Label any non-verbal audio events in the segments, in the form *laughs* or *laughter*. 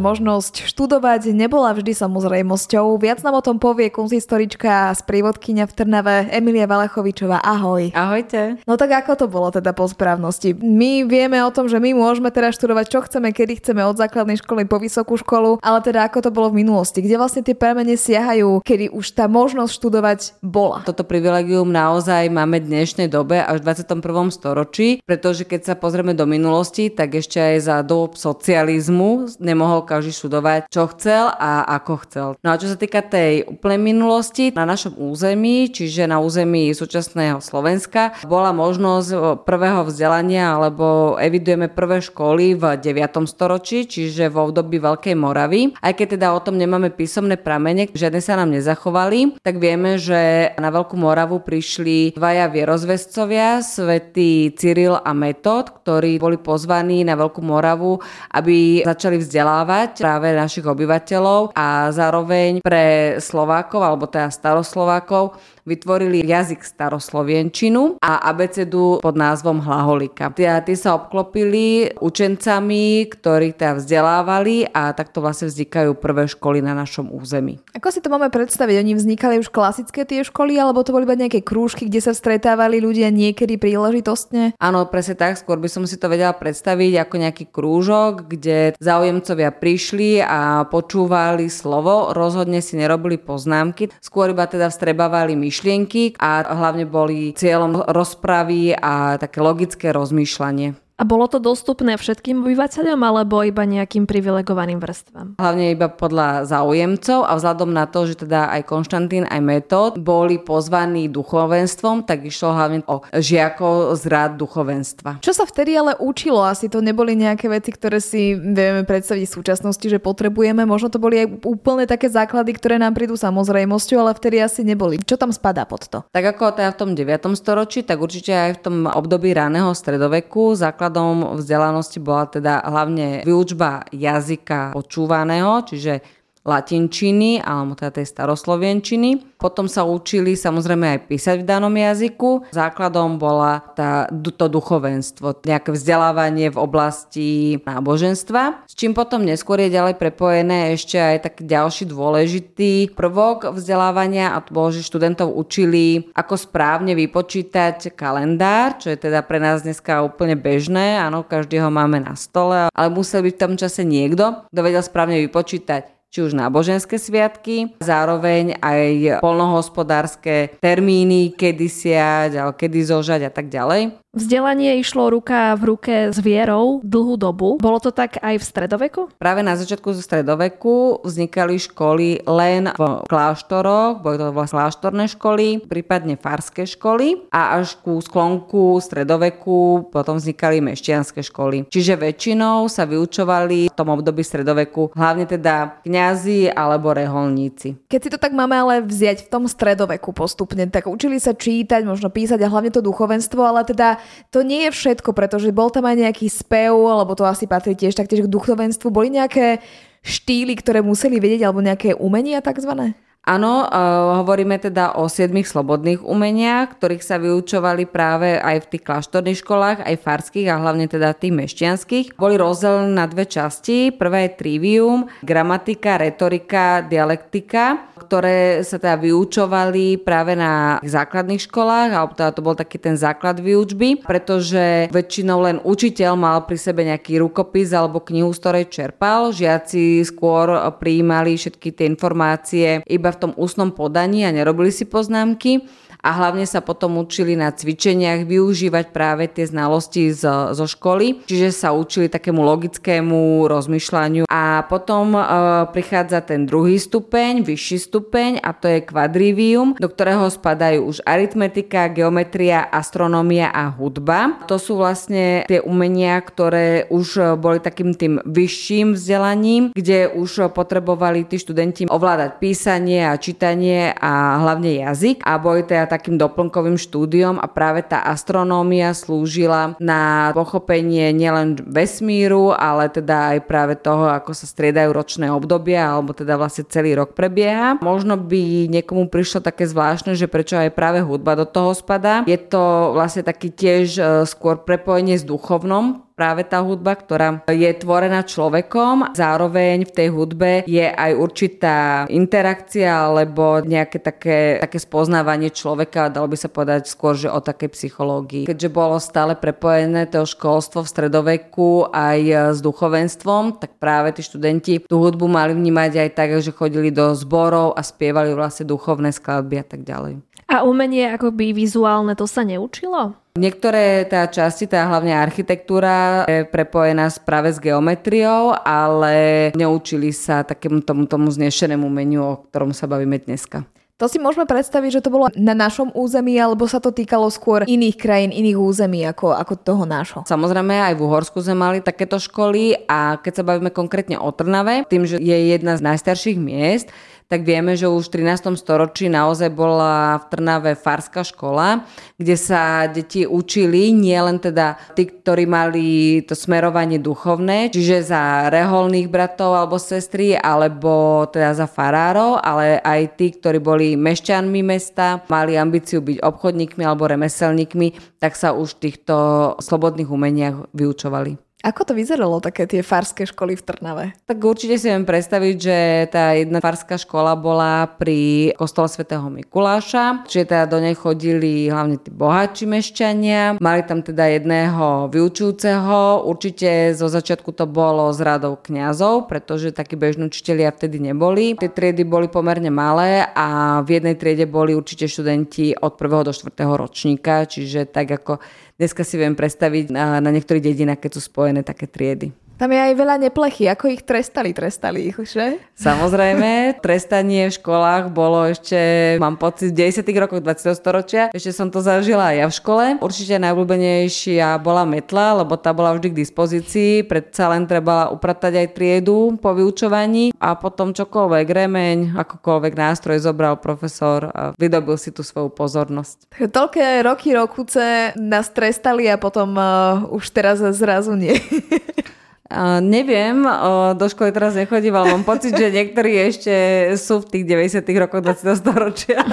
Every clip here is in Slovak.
Možnosť študovať nebola vždy samozrejmosťou. Viac nám o tom povie kunzistorička a sprievodkynia v Trnave Emilia Valechovičová. Ahoj. Ahojte. No tak ako to bolo teda po správnosti? My vieme o tom, že my môžeme teda študovať čo chceme, kedy chceme od základnej školy po vysokú školu, ale teda ako to bolo v minulosti? Kde vlastne tie pramene siahajú, kedy už tá možnosť študovať bola? Toto privilegium naozaj máme v dnešnej dobe až v 21. storočí, pretože keď sa pozrieme do minulosti, tak ešte aj za dob socializmu nemohol každý študovať, čo chcel a ako chcel. No a čo sa týka tej úplnej minulosti, na našom území, čiže na území súčasného Slovenska, bola možnosť prvého vzdelania, alebo evidujeme prvé školy v 9. storočí, čiže v období Veľkej Moravy. Aj keď teda o tom nemáme písomné pramene, žiadne sa nám nezachovali, tak vieme, že na Veľkú Moravu prišli dvaja vierozvescovia, svätý Cyril a Metod, ktorí boli pozvaní na Veľkú Moravu, aby začali vzdelávať vzdelávať práve našich obyvateľov a zároveň pre Slovákov, alebo teda staroslovákov, vytvorili jazyk staroslovenčinu a abecedu pod názvom Hlaholika. Tí, tí sa obklopili učencami, ktorí teda vzdelávali a takto vlastne vznikajú prvé školy na našom území. Ako si to máme predstaviť? Oni vznikali už klasické tie školy, alebo to boli iba nejaké krúžky, kde sa stretávali ľudia niekedy príležitostne? Áno, presne tak. Skôr by som si to vedela predstaviť ako nejaký krúžok, kde záujemcovia prišli a počúvali slovo, rozhodne si nerobili poznámky, skôr iba teda vstrebávali myšlienky myšlienky a hlavne boli cieľom rozpravy a také logické rozmýšľanie. A bolo to dostupné všetkým obyvateľom alebo iba nejakým privilegovaným vrstvám? Hlavne iba podľa záujemcov a vzhľadom na to, že teda aj Konštantín, aj Metód boli pozvaní duchovenstvom, tak išlo hlavne o žiakov z rád duchovenstva. Čo sa vtedy ale učilo? Asi to neboli nejaké veci, ktoré si vieme predstaviť v súčasnosti, že potrebujeme. Možno to boli aj úplne také základy, ktoré nám prídu samozrejmosťou, ale vtedy asi neboli. Čo tam spadá pod to? Tak ako teda v tom 9. storočí, tak určite aj v tom období raného stredoveku základ základom vzdelanosti bola teda hlavne výučba jazyka počúvaného, čiže latinčiny alebo teda tej staroslovenčiny. Potom sa učili samozrejme aj písať v danom jazyku. Základom bola tá, to duchovenstvo, nejaké vzdelávanie v oblasti náboženstva, s čím potom neskôr je ďalej prepojené ešte aj taký ďalší dôležitý prvok vzdelávania a to bolo, že študentov učili, ako správne vypočítať kalendár, čo je teda pre nás dneska úplne bežné, áno, každý ho máme na stole, ale musel byť v tom čase niekto, kto vedel správne vypočítať či už náboženské sviatky, zároveň aj polnohospodárske termíny, kedy siať, kedy zožať a tak ďalej. Vzdelanie išlo ruka v ruke s vierou dlhú dobu. Bolo to tak aj v stredoveku? Práve na začiatku zo stredoveku vznikali školy len v kláštoroch, boli to vlastne kláštorné školy, prípadne farské školy a až ku sklonku stredoveku potom vznikali mešťanské školy. Čiže väčšinou sa vyučovali v tom období stredoveku hlavne teda kňazi alebo reholníci. Keď si to tak máme ale vziať v tom stredoveku postupne, tak učili sa čítať, možno písať a hlavne to duchovenstvo, ale teda to nie je všetko, pretože bol tam aj nejaký spev, alebo to asi patrí tiež taktiež k duchovenstvu. Boli nejaké štýly, ktoré museli vedieť, alebo nejaké umenia takzvané? Áno, uh, hovoríme teda o siedmých slobodných umeniach, ktorých sa vyučovali práve aj v tých kláštorných školách, aj farských a hlavne teda tých mešťanských. Boli rozdelené na dve časti. Prvé je trivium, gramatika, retorika, dialektika, ktoré sa teda vyučovali práve na základných školách, alebo teda to bol taký ten základ výučby, pretože väčšinou len učiteľ mal pri sebe nejaký rukopis alebo knihu, z ktorej čerpal. Žiaci skôr prijímali všetky tie informácie iba v tom ústnom podaní a nerobili si poznámky a hlavne sa potom učili na cvičeniach využívať práve tie znalosti zo, zo školy, čiže sa učili takému logickému rozmýšľaniu. A potom e, prichádza ten druhý stupeň, vyšší stupeň a to je kvadrivium, do ktorého spadajú už aritmetika, geometria, astronómia a hudba. To sú vlastne tie umenia, ktoré už boli takým tým vyšším vzdelaním, kde už potrebovali tí študenti ovládať písanie a čítanie a hlavne jazyk. A boli teda takým doplnkovým štúdiom a práve tá astronómia slúžila na pochopenie nielen vesmíru, ale teda aj práve toho, ako sa striedajú ročné obdobia, alebo teda vlastne celý rok prebieha. Možno by niekomu prišlo také zvláštne, že prečo aj práve hudba do toho spadá. Je to vlastne taký tiež e, skôr prepojenie s duchovnom, práve tá hudba, ktorá je tvorená človekom. Zároveň v tej hudbe je aj určitá interakcia alebo nejaké také, také spoznávanie človeka, dalo by sa povedať skôr, že o takej psychológii. Keďže bolo stále prepojené to školstvo v stredoveku aj s duchovenstvom, tak práve tí študenti tú hudbu mali vnímať aj tak, že chodili do zborov a spievali vlastne duchovné skladby a tak ďalej. A umenie akoby vizuálne to sa neučilo? Niektoré tá časti, tá hlavne architektúra je prepojená práve s geometriou, ale neučili sa takému tomu, tomu znešenému menu, o ktorom sa bavíme dneska. To si môžeme predstaviť, že to bolo na našom území, alebo sa to týkalo skôr iných krajín, iných území ako, ako toho nášho? Samozrejme, aj v Uhorsku sme mali takéto školy a keď sa bavíme konkrétne o Trnave, tým, že je jedna z najstarších miest, tak vieme, že už v 13. storočí naozaj bola v Trnave farská škola, kde sa deti učili nie len teda tí, ktorí mali to smerovanie duchovné, čiže za reholných bratov alebo sestry, alebo teda za farárov, ale aj tí, ktorí boli mešťanmi mesta, mali ambíciu byť obchodníkmi alebo remeselníkmi, tak sa už v týchto slobodných umeniach vyučovali. Ako to vyzeralo, také tie farské školy v Trnave? Tak určite si viem predstaviť, že tá jedna farská škola bola pri kostole svätého Mikuláša, čiže teda do nej chodili hlavne tí bohatší mešťania. Mali tam teda jedného vyučujúceho, určite zo začiatku to bolo z radov kňazov, pretože takí bežní učitelia vtedy neboli. Tie triedy boli pomerne malé a v jednej triede boli určite študenti od 1. do 4. ročníka, čiže tak ako dneska si viem predstaviť na, na niektorých dedinách, keď sú spojené také triedy. Tam je aj veľa neplechy. Ako ich trestali? Trestali ich, že? Samozrejme, trestanie v školách bolo ešte, mám pocit, v 10. rokoch 20. storočia. Ešte som to zažila aj ja v škole. Určite najobľúbenejšia bola metla, lebo tá bola vždy k dispozícii. Predsa len treba upratať aj triedu po vyučovaní a potom čokoľvek, remeň, akokoľvek nástroj zobral profesor a vydobil si tú svoju pozornosť. Toľké roky, rokuce nás trestali a potom uh, už teraz zrazu nie. *laughs* Uh, neviem, uh, do školy teraz nechodím, ale mám pocit, že niektorí ešte sú v tých 90 rokoch 20. storočia. *laughs*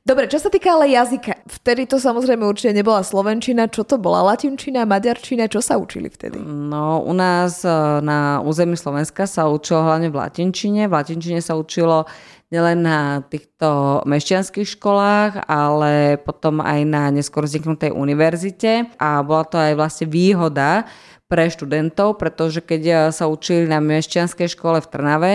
Dobre, čo sa týka ale jazyka, vtedy to samozrejme určite nebola slovenčina, čo to bola latinčina, maďarčina, čo sa učili vtedy? No, u nás na území Slovenska sa učilo hlavne v latinčine. V latinčine sa učilo nielen na týchto mešťanských školách, ale potom aj na neskôr vzniknutej univerzite a bola to aj vlastne výhoda, pre študentov, pretože keď sa učili na mešťanskej škole v Trnave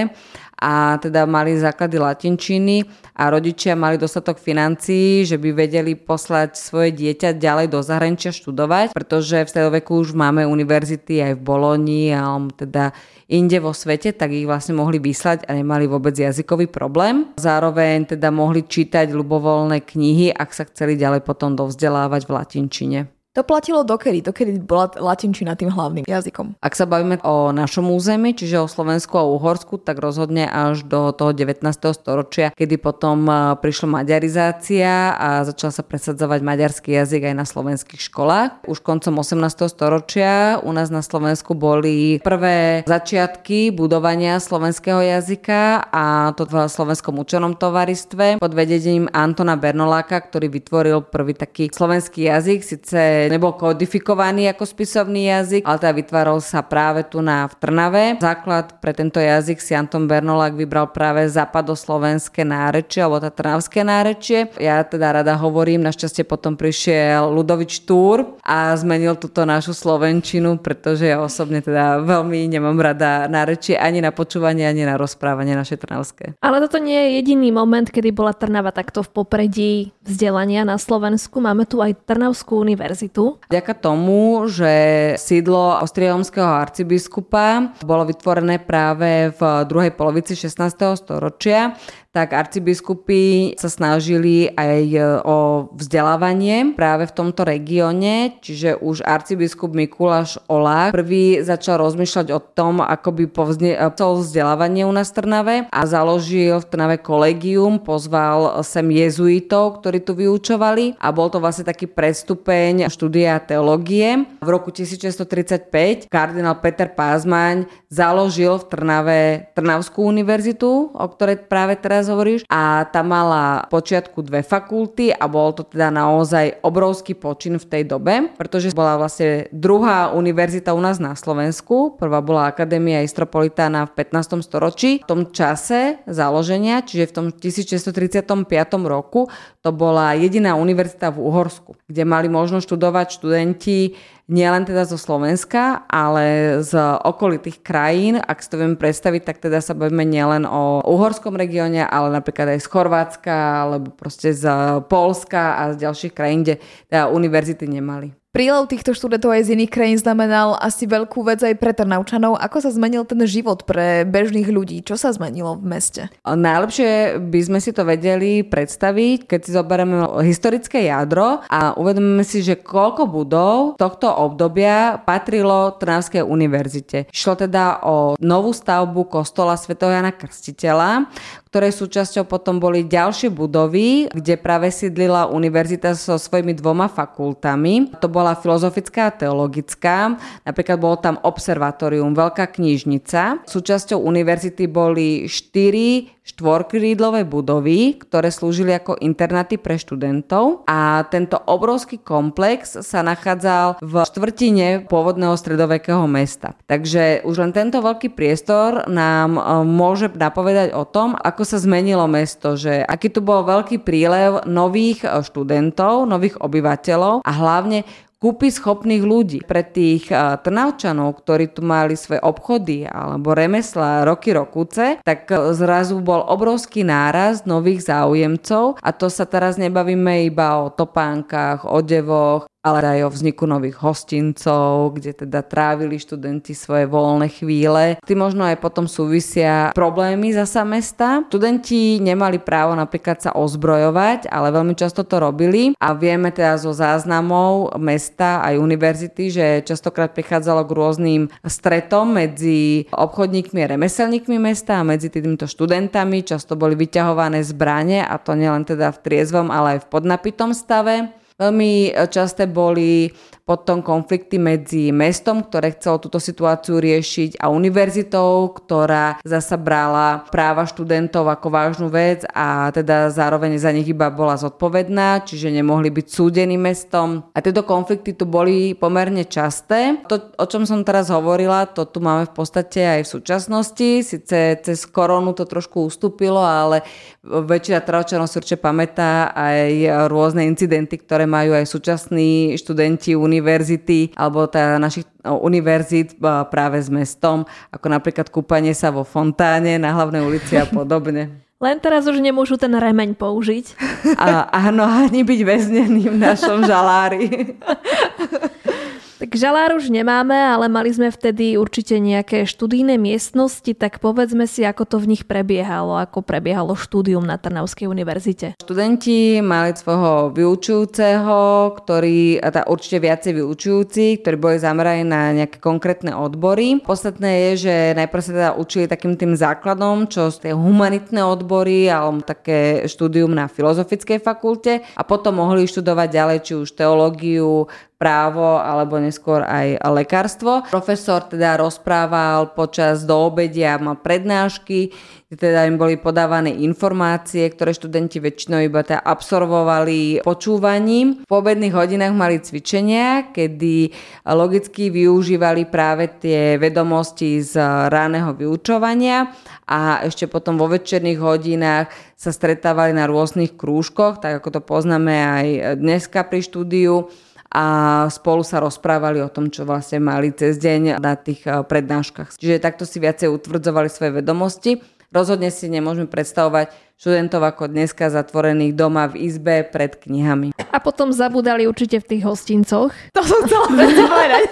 a teda mali základy latinčiny a rodičia mali dostatok financií, že by vedeli poslať svoje dieťa ďalej do zahraničia študovať, pretože v stredoveku už máme univerzity aj v Boloni a teda inde vo svete, tak ich vlastne mohli vyslať a nemali vôbec jazykový problém. Zároveň teda mohli čítať ľubovoľné knihy, ak sa chceli ďalej potom dovzdelávať v latinčine. To platilo dokedy? Dokedy bola latinčina tým hlavným jazykom? Ak sa bavíme o našom území, čiže o Slovensku a Uhorsku, tak rozhodne až do toho 19. storočia, kedy potom e, prišla maďarizácia a začal sa presadzovať maďarský jazyk aj na slovenských školách. Už koncom 18. storočia u nás na Slovensku boli prvé začiatky budovania slovenského jazyka a to v Slovenskom učenom tovaristve pod vedením Antona Bernoláka, ktorý vytvoril prvý taký slovenský jazyk, síce nebol kodifikovaný ako spisovný jazyk, ale teda vytváral sa práve tu na v Trnave. Základ pre tento jazyk si Anton Bernolák vybral práve západoslovenské nárečie, alebo tá trnavské nárečie. Ja teda rada hovorím, našťastie potom prišiel Ludovič Túr a zmenil túto našu slovenčinu, pretože ja osobne teda veľmi nemám rada nárečie ani na počúvanie, ani na rozprávanie naše trnavské. Ale toto nie je jediný moment, kedy bola Trnava takto v popredí vzdelania na Slovensku. Máme tu aj Trnavskú univerzitu univerzitu. Vďaka tomu, že sídlo Ostriehomského arcibiskupa bolo vytvorené práve v druhej polovici 16. storočia, tak arcibiskupy sa snažili aj e, o vzdelávanie práve v tomto regióne, čiže už arcibiskup Mikuláš Olách prvý začal rozmýšľať o tom, ako by povznesol vzdelávanie u nás v Trnave a založil v Trnave kolegium, pozval sem jezuitov, ktorí tu vyučovali a bol to vlastne taký predstupeň štúdia teológie. V roku 1635 kardinál Peter Pázmaň založil v Trnave Trnavskú univerzitu, o ktorej práve teraz hovoríš, a tam mala počiatku dve fakulty a bol to teda naozaj obrovský počin v tej dobe, pretože bola vlastne druhá univerzita u nás na Slovensku. Prvá bola Akadémia Istropolitána v 15. storočí. V tom čase založenia, čiže v tom 1635 roku, to bola jediná univerzita v Uhorsku, kde mali možnosť študovať študenti nielen teda zo Slovenska, ale z okolitých krajín. Ak si to vieme predstaviť, tak teda sa bavíme nielen o uhorskom regióne, ale napríklad aj z Chorvátska, alebo proste z Polska a z ďalších krajín, kde teda univerzity nemali. Prílev týchto študentov aj z iných krajín znamenal asi veľkú vec aj pre Trnavčanov. Ako sa zmenil ten život pre bežných ľudí? Čo sa zmenilo v meste? Najlepšie by sme si to vedeli predstaviť, keď si zoberieme historické jadro a uvedomíme si, že koľko budov tohto obdobia patrilo Trnavskej univerzite. Šlo teda o novú stavbu kostola Sv. Jana Krstiteľa, ktorej súčasťou potom boli ďalšie budovy, kde práve sídlila univerzita so svojimi dvoma fakultami. To bola filozofická a teologická. Napríklad bolo tam observatórium, veľká knižnica. Súčasťou univerzity boli štyri štvorkrídlové budovy, ktoré slúžili ako internáty pre študentov a tento obrovský komplex sa nachádzal v štvrtine pôvodného stredovekého mesta. Takže už len tento veľký priestor nám e, môže napovedať o tom, ako sa zmenilo mesto, že aký tu bol veľký prílev nových e, študentov, nových obyvateľov a hlavne kúpy schopných ľudí. Pre tých uh, Trnavčanov, ktorí tu mali svoje obchody alebo remesla roky rokuce, tak uh, zrazu bol obrovský náraz nových záujemcov a to sa teraz nebavíme iba o topánkach, odevoch, ale aj o vzniku nových hostincov, kde teda trávili študenti svoje voľné chvíle. Tým možno aj potom súvisia problémy zasa mesta. Študenti nemali právo napríklad sa ozbrojovať, ale veľmi často to robili a vieme teda zo záznamov mesta aj univerzity, že častokrát prichádzalo k rôznym stretom medzi obchodníkmi a remeselníkmi mesta a medzi týmito študentami. Často boli vyťahované zbranie a to nielen teda v triezvom, ale aj v podnapitom stave. Veľmi časté boli potom konflikty medzi mestom, ktoré chcelo túto situáciu riešiť a univerzitou, ktorá zasa brala práva študentov ako vážnu vec a teda zároveň za nich iba bola zodpovedná, čiže nemohli byť súdení mestom. A tieto konflikty tu boli pomerne časté. To, o čom som teraz hovorila, to tu máme v podstate aj v súčasnosti. Sice cez koronu to trošku ustúpilo, ale väčšina Traučanov si určite pamätá aj rôzne incidenty, ktoré majú aj súčasní študenti univerzity alebo teda našich univerzít práve s mestom, ako napríklad kúpanie sa vo fontáne na hlavnej ulici a *laughs* podobne. Len teraz už nemôžu ten remeň použiť. A, áno, ani byť väznený v našom žalári. *laughs* Tak žalár už nemáme, ale mali sme vtedy určite nejaké študijné miestnosti, tak povedzme si, ako to v nich prebiehalo, ako prebiehalo štúdium na Trnavskej univerzite. Študenti mali svojho vyučujúceho, ktorý, a tá určite viacej vyučujúci, ktorí boli zameraní na nejaké konkrétne odbory. Podstatné je, že najprv sa teda učili takým tým základom, čo sú tie humanitné odbory alebo také štúdium na filozofickej fakulte a potom mohli študovať ďalej či už teológiu, právo alebo neskôr aj lekárstvo. Profesor teda rozprával počas do mal prednášky, kde teda im boli podávané informácie, ktoré študenti väčšinou iba teda absorbovali počúvaním. Po obedných hodinách mali cvičenia, kedy logicky využívali práve tie vedomosti z ráneho vyučovania a ešte potom vo večerných hodinách sa stretávali na rôznych krúžkoch, tak ako to poznáme aj dneska pri štúdiu a spolu sa rozprávali o tom, čo vlastne mali cez deň na tých eh, prednáškach. Čiže takto si viacej utvrdzovali svoje vedomosti. Rozhodne si nemôžeme predstavovať študentov ako dneska zatvorených doma v izbe pred knihami. A potom zabudali určite v tých hostincoch. To som chcela *laughs* povedať.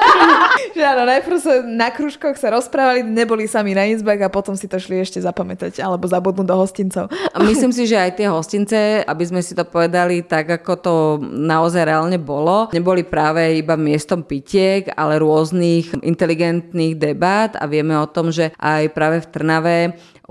že áno, najprv sa na kružkoch sa rozprávali, neboli sami na izbách a potom si to šli ešte zapamätať alebo zabudnúť do hostincov. A myslím si, že aj tie hostince, aby sme si to povedali tak, ako to naozaj reálne bolo, neboli práve iba miestom pitiek, ale rôznych inteligentných debát a vieme o tom, že aj práve v Trnave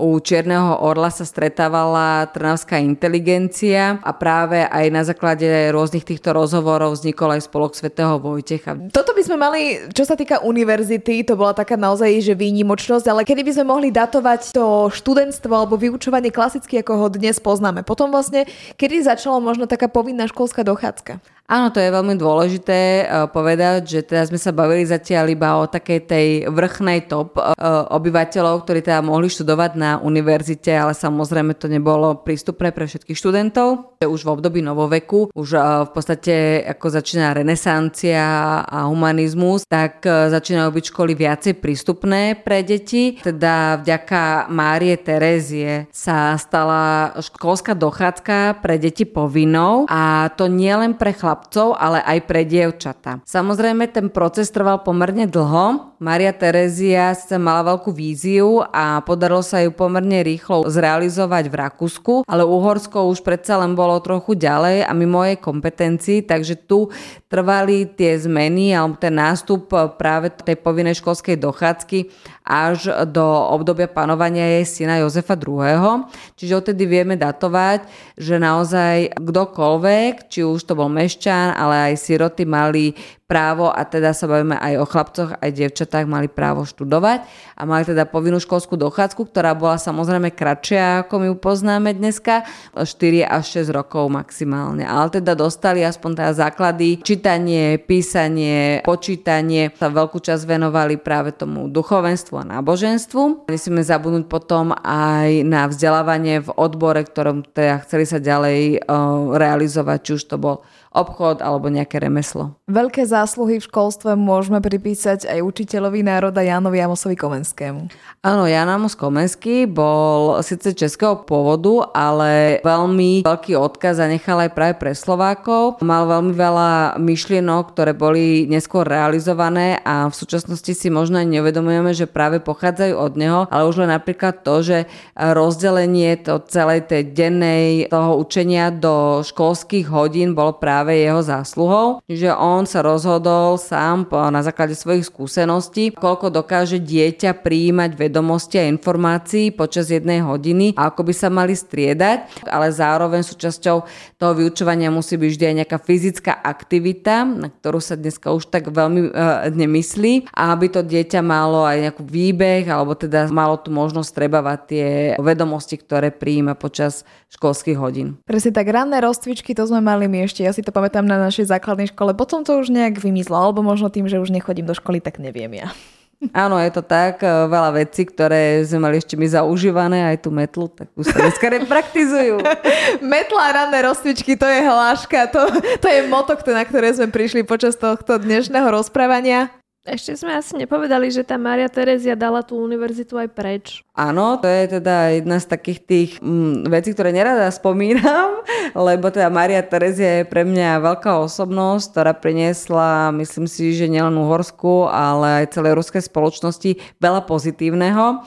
u Čierneho orla sa stretávala trnavská inteligencia a práve aj na základe rôznych týchto rozhovorov vznikol aj spolok svätého Vojtecha. Toto by sme mali, čo sa týka univerzity, to bola taká naozaj že výnimočnosť, ale kedy by sme mohli datovať to študentstvo alebo vyučovanie klasicky, ako ho dnes poznáme. Potom vlastne, kedy začala možno taká povinná školská dochádzka? Áno, to je veľmi dôležité uh, povedať, že teda sme sa bavili zatiaľ iba o takej tej vrchnej top uh, obyvateľov, ktorí teda mohli študovať na univerzite, ale samozrejme to nebolo prístupné pre všetkých študentov. Už v období novoveku, už uh, v podstate ako začína renesancia a humanizmus, tak začínajú byť školy viacej prístupné pre deti. Teda vďaka Márie Terezie sa stala školská dochádzka pre deti povinnou a to nie len pre chlapov, chlapcov, ale aj pre dievčata. Samozrejme, ten proces trval pomerne dlho. Maria Terezia sa mala veľkú víziu a podarilo sa ju pomerne rýchlo zrealizovať v Rakúsku, ale Uhorsko už predsa len bolo trochu ďalej a mimo jej kompetencií, takže tu trvali tie zmeny alebo ten nástup práve tej povinnej školskej dochádzky až do obdobia panovania jej syna Jozefa II. Čiže odtedy vieme datovať, že naozaj kdokoľvek, či už to bol mešťan, ale aj siroty mali právo, a teda sa bavíme aj o chlapcoch, aj devčatách, mali právo študovať a mali teda povinnú školskú dochádzku, ktorá bola samozrejme kratšia, ako my ju poznáme dneska, 4 až 6 rokov maximálne. Ale teda dostali aspoň teda základy, čítanie, písanie, počítanie, sa veľkú časť venovali práve tomu duchovenstvu a náboženstvu. Nesmieme zabudnúť potom aj na vzdelávanie v odbore, ktorom teda chceli sa ďalej uh, realizovať, či už to bol obchod alebo nejaké remeslo. Veľké zásluhy v školstve môžeme pripísať aj učiteľovi národa Jánovi Amosovi Komenskému. Áno, Jan Amos Komenský bol síce českého pôvodu, ale veľmi veľký odkaz zanechal aj práve pre Slovákov. Mal veľmi veľa myšlienok, ktoré boli neskôr realizované a v súčasnosti si možno aj neuvedomujeme, že práve pochádzajú od neho, ale už len napríklad to, že rozdelenie to celej tej dennej toho učenia do školských hodín bolo práve jeho zásluhou, že on sa rozhodol sám na základe svojich skúseností, koľko dokáže dieťa prijímať vedomosti a informácií počas jednej hodiny a ako by sa mali striedať, ale zároveň súčasťou toho vyučovania musí byť vždy aj nejaká fyzická aktivita, na ktorú sa dneska už tak veľmi e, nemyslí. A aby to dieťa malo aj nejakú výbeh alebo teda malo tu možnosť trebávať tie vedomosti, ktoré prijíma počas školských hodín. Presne tak, ranné rozcvičky, to sme mali my ešte, ja si to pamätám na našej základnej škole. Potom to už nejak vymizlo, alebo možno tým, že už nechodím do školy, tak neviem ja. Áno, je to tak. E, veľa vecí, ktoré sme mali ešte my zaužívané, aj tú metlu, tak už sa dneska nepraktizujú. *laughs* Metla a ranné rozcvičky, to je hláška, to, to je moto, na ktoré sme prišli počas tohto dnešného rozprávania. Ešte sme asi nepovedali, že tá Maria Terezia dala tú univerzitu aj preč. Áno, to je teda jedna z takých tých mm, vecí, ktoré nerada spomínam, *laughs* lebo teda Maria Terezia je pre mňa veľká osobnosť, ktorá priniesla, myslím si, že nielen Uhorsku, ale aj celej ruskej spoločnosti veľa pozitívneho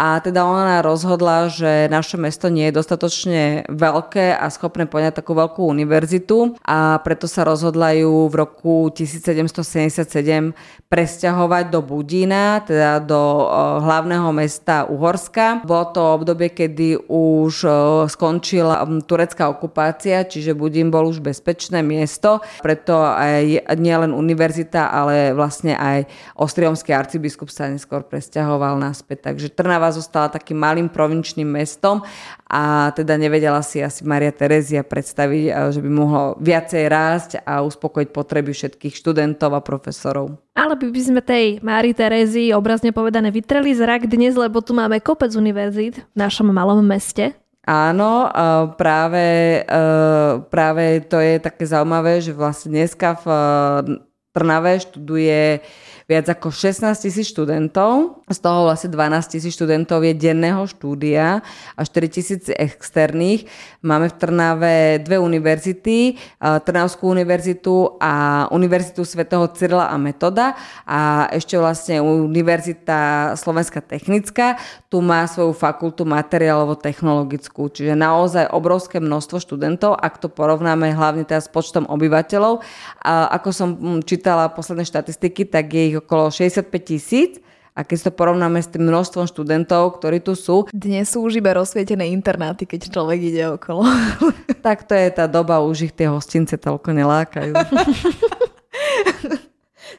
a teda ona rozhodla, že naše mesto nie je dostatočne veľké a schopné poňať takú veľkú univerzitu a preto sa rozhodla ju v roku 1777 presťahovať do Budína, teda do hlavného mesta Uhorska. Bolo to obdobie, kedy už skončila turecká okupácia, čiže Budín bol už bezpečné miesto, preto aj nielen univerzita, ale vlastne aj ostriomský arcibiskup sa neskôr presťahoval naspäť. Takže Trnava zostala takým malým provinčným mestom a teda nevedela si asi Maria Terezia predstaviť, eh, že by mohlo viacej rásť a uspokojiť potreby všetkých študentov a profesorov. Ale by, by sme tej Mári Terezii obrazne povedané vytreli zrak dnes, lebo tu máme kopec univerzít v našom malom meste. Áno, práve, eh, práve to je také zaujímavé, že vlastne dneska v Trnave študuje viac ako 16 tisíc študentov, z toho vlastne 12 tisíc študentov je denného štúdia a 4 tisíc externých. Máme v Trnave dve univerzity, Trnavskú univerzitu a Univerzitu svätého Cyrila a Metoda a ešte vlastne Univerzita Slovenská technická, tu má svoju fakultu materiálovo-technologickú, čiže naozaj obrovské množstvo študentov, ak to porovnáme hlavne teraz s počtom obyvateľov. A ako som čítala posledné štatistiky, tak je ich okolo 65 tisíc a keď to porovnáme s tým množstvom študentov, ktorí tu sú. Dnes sú už iba rozsvietené internáty, keď človek ide okolo. *laughs* tak to je tá doba, už ich tie hostince toľko nelákajú. *laughs*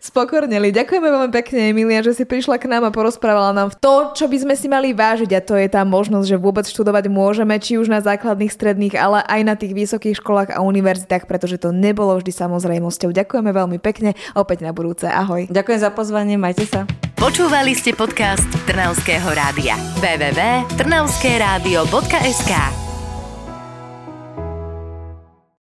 spokornili. Ďakujeme veľmi pekne, Emilia, že si prišla k nám a porozprávala nám to, čo by sme si mali vážiť a to je tá možnosť, že vôbec študovať môžeme, či už na základných, stredných, ale aj na tých vysokých školách a univerzitách, pretože to nebolo vždy samozrejmosťou. Ďakujeme veľmi pekne, opäť na budúce. Ahoj. Ďakujem za pozvanie, majte sa. Počúvali ste podcast Trnavského rádia. www.trnavskeradio.sk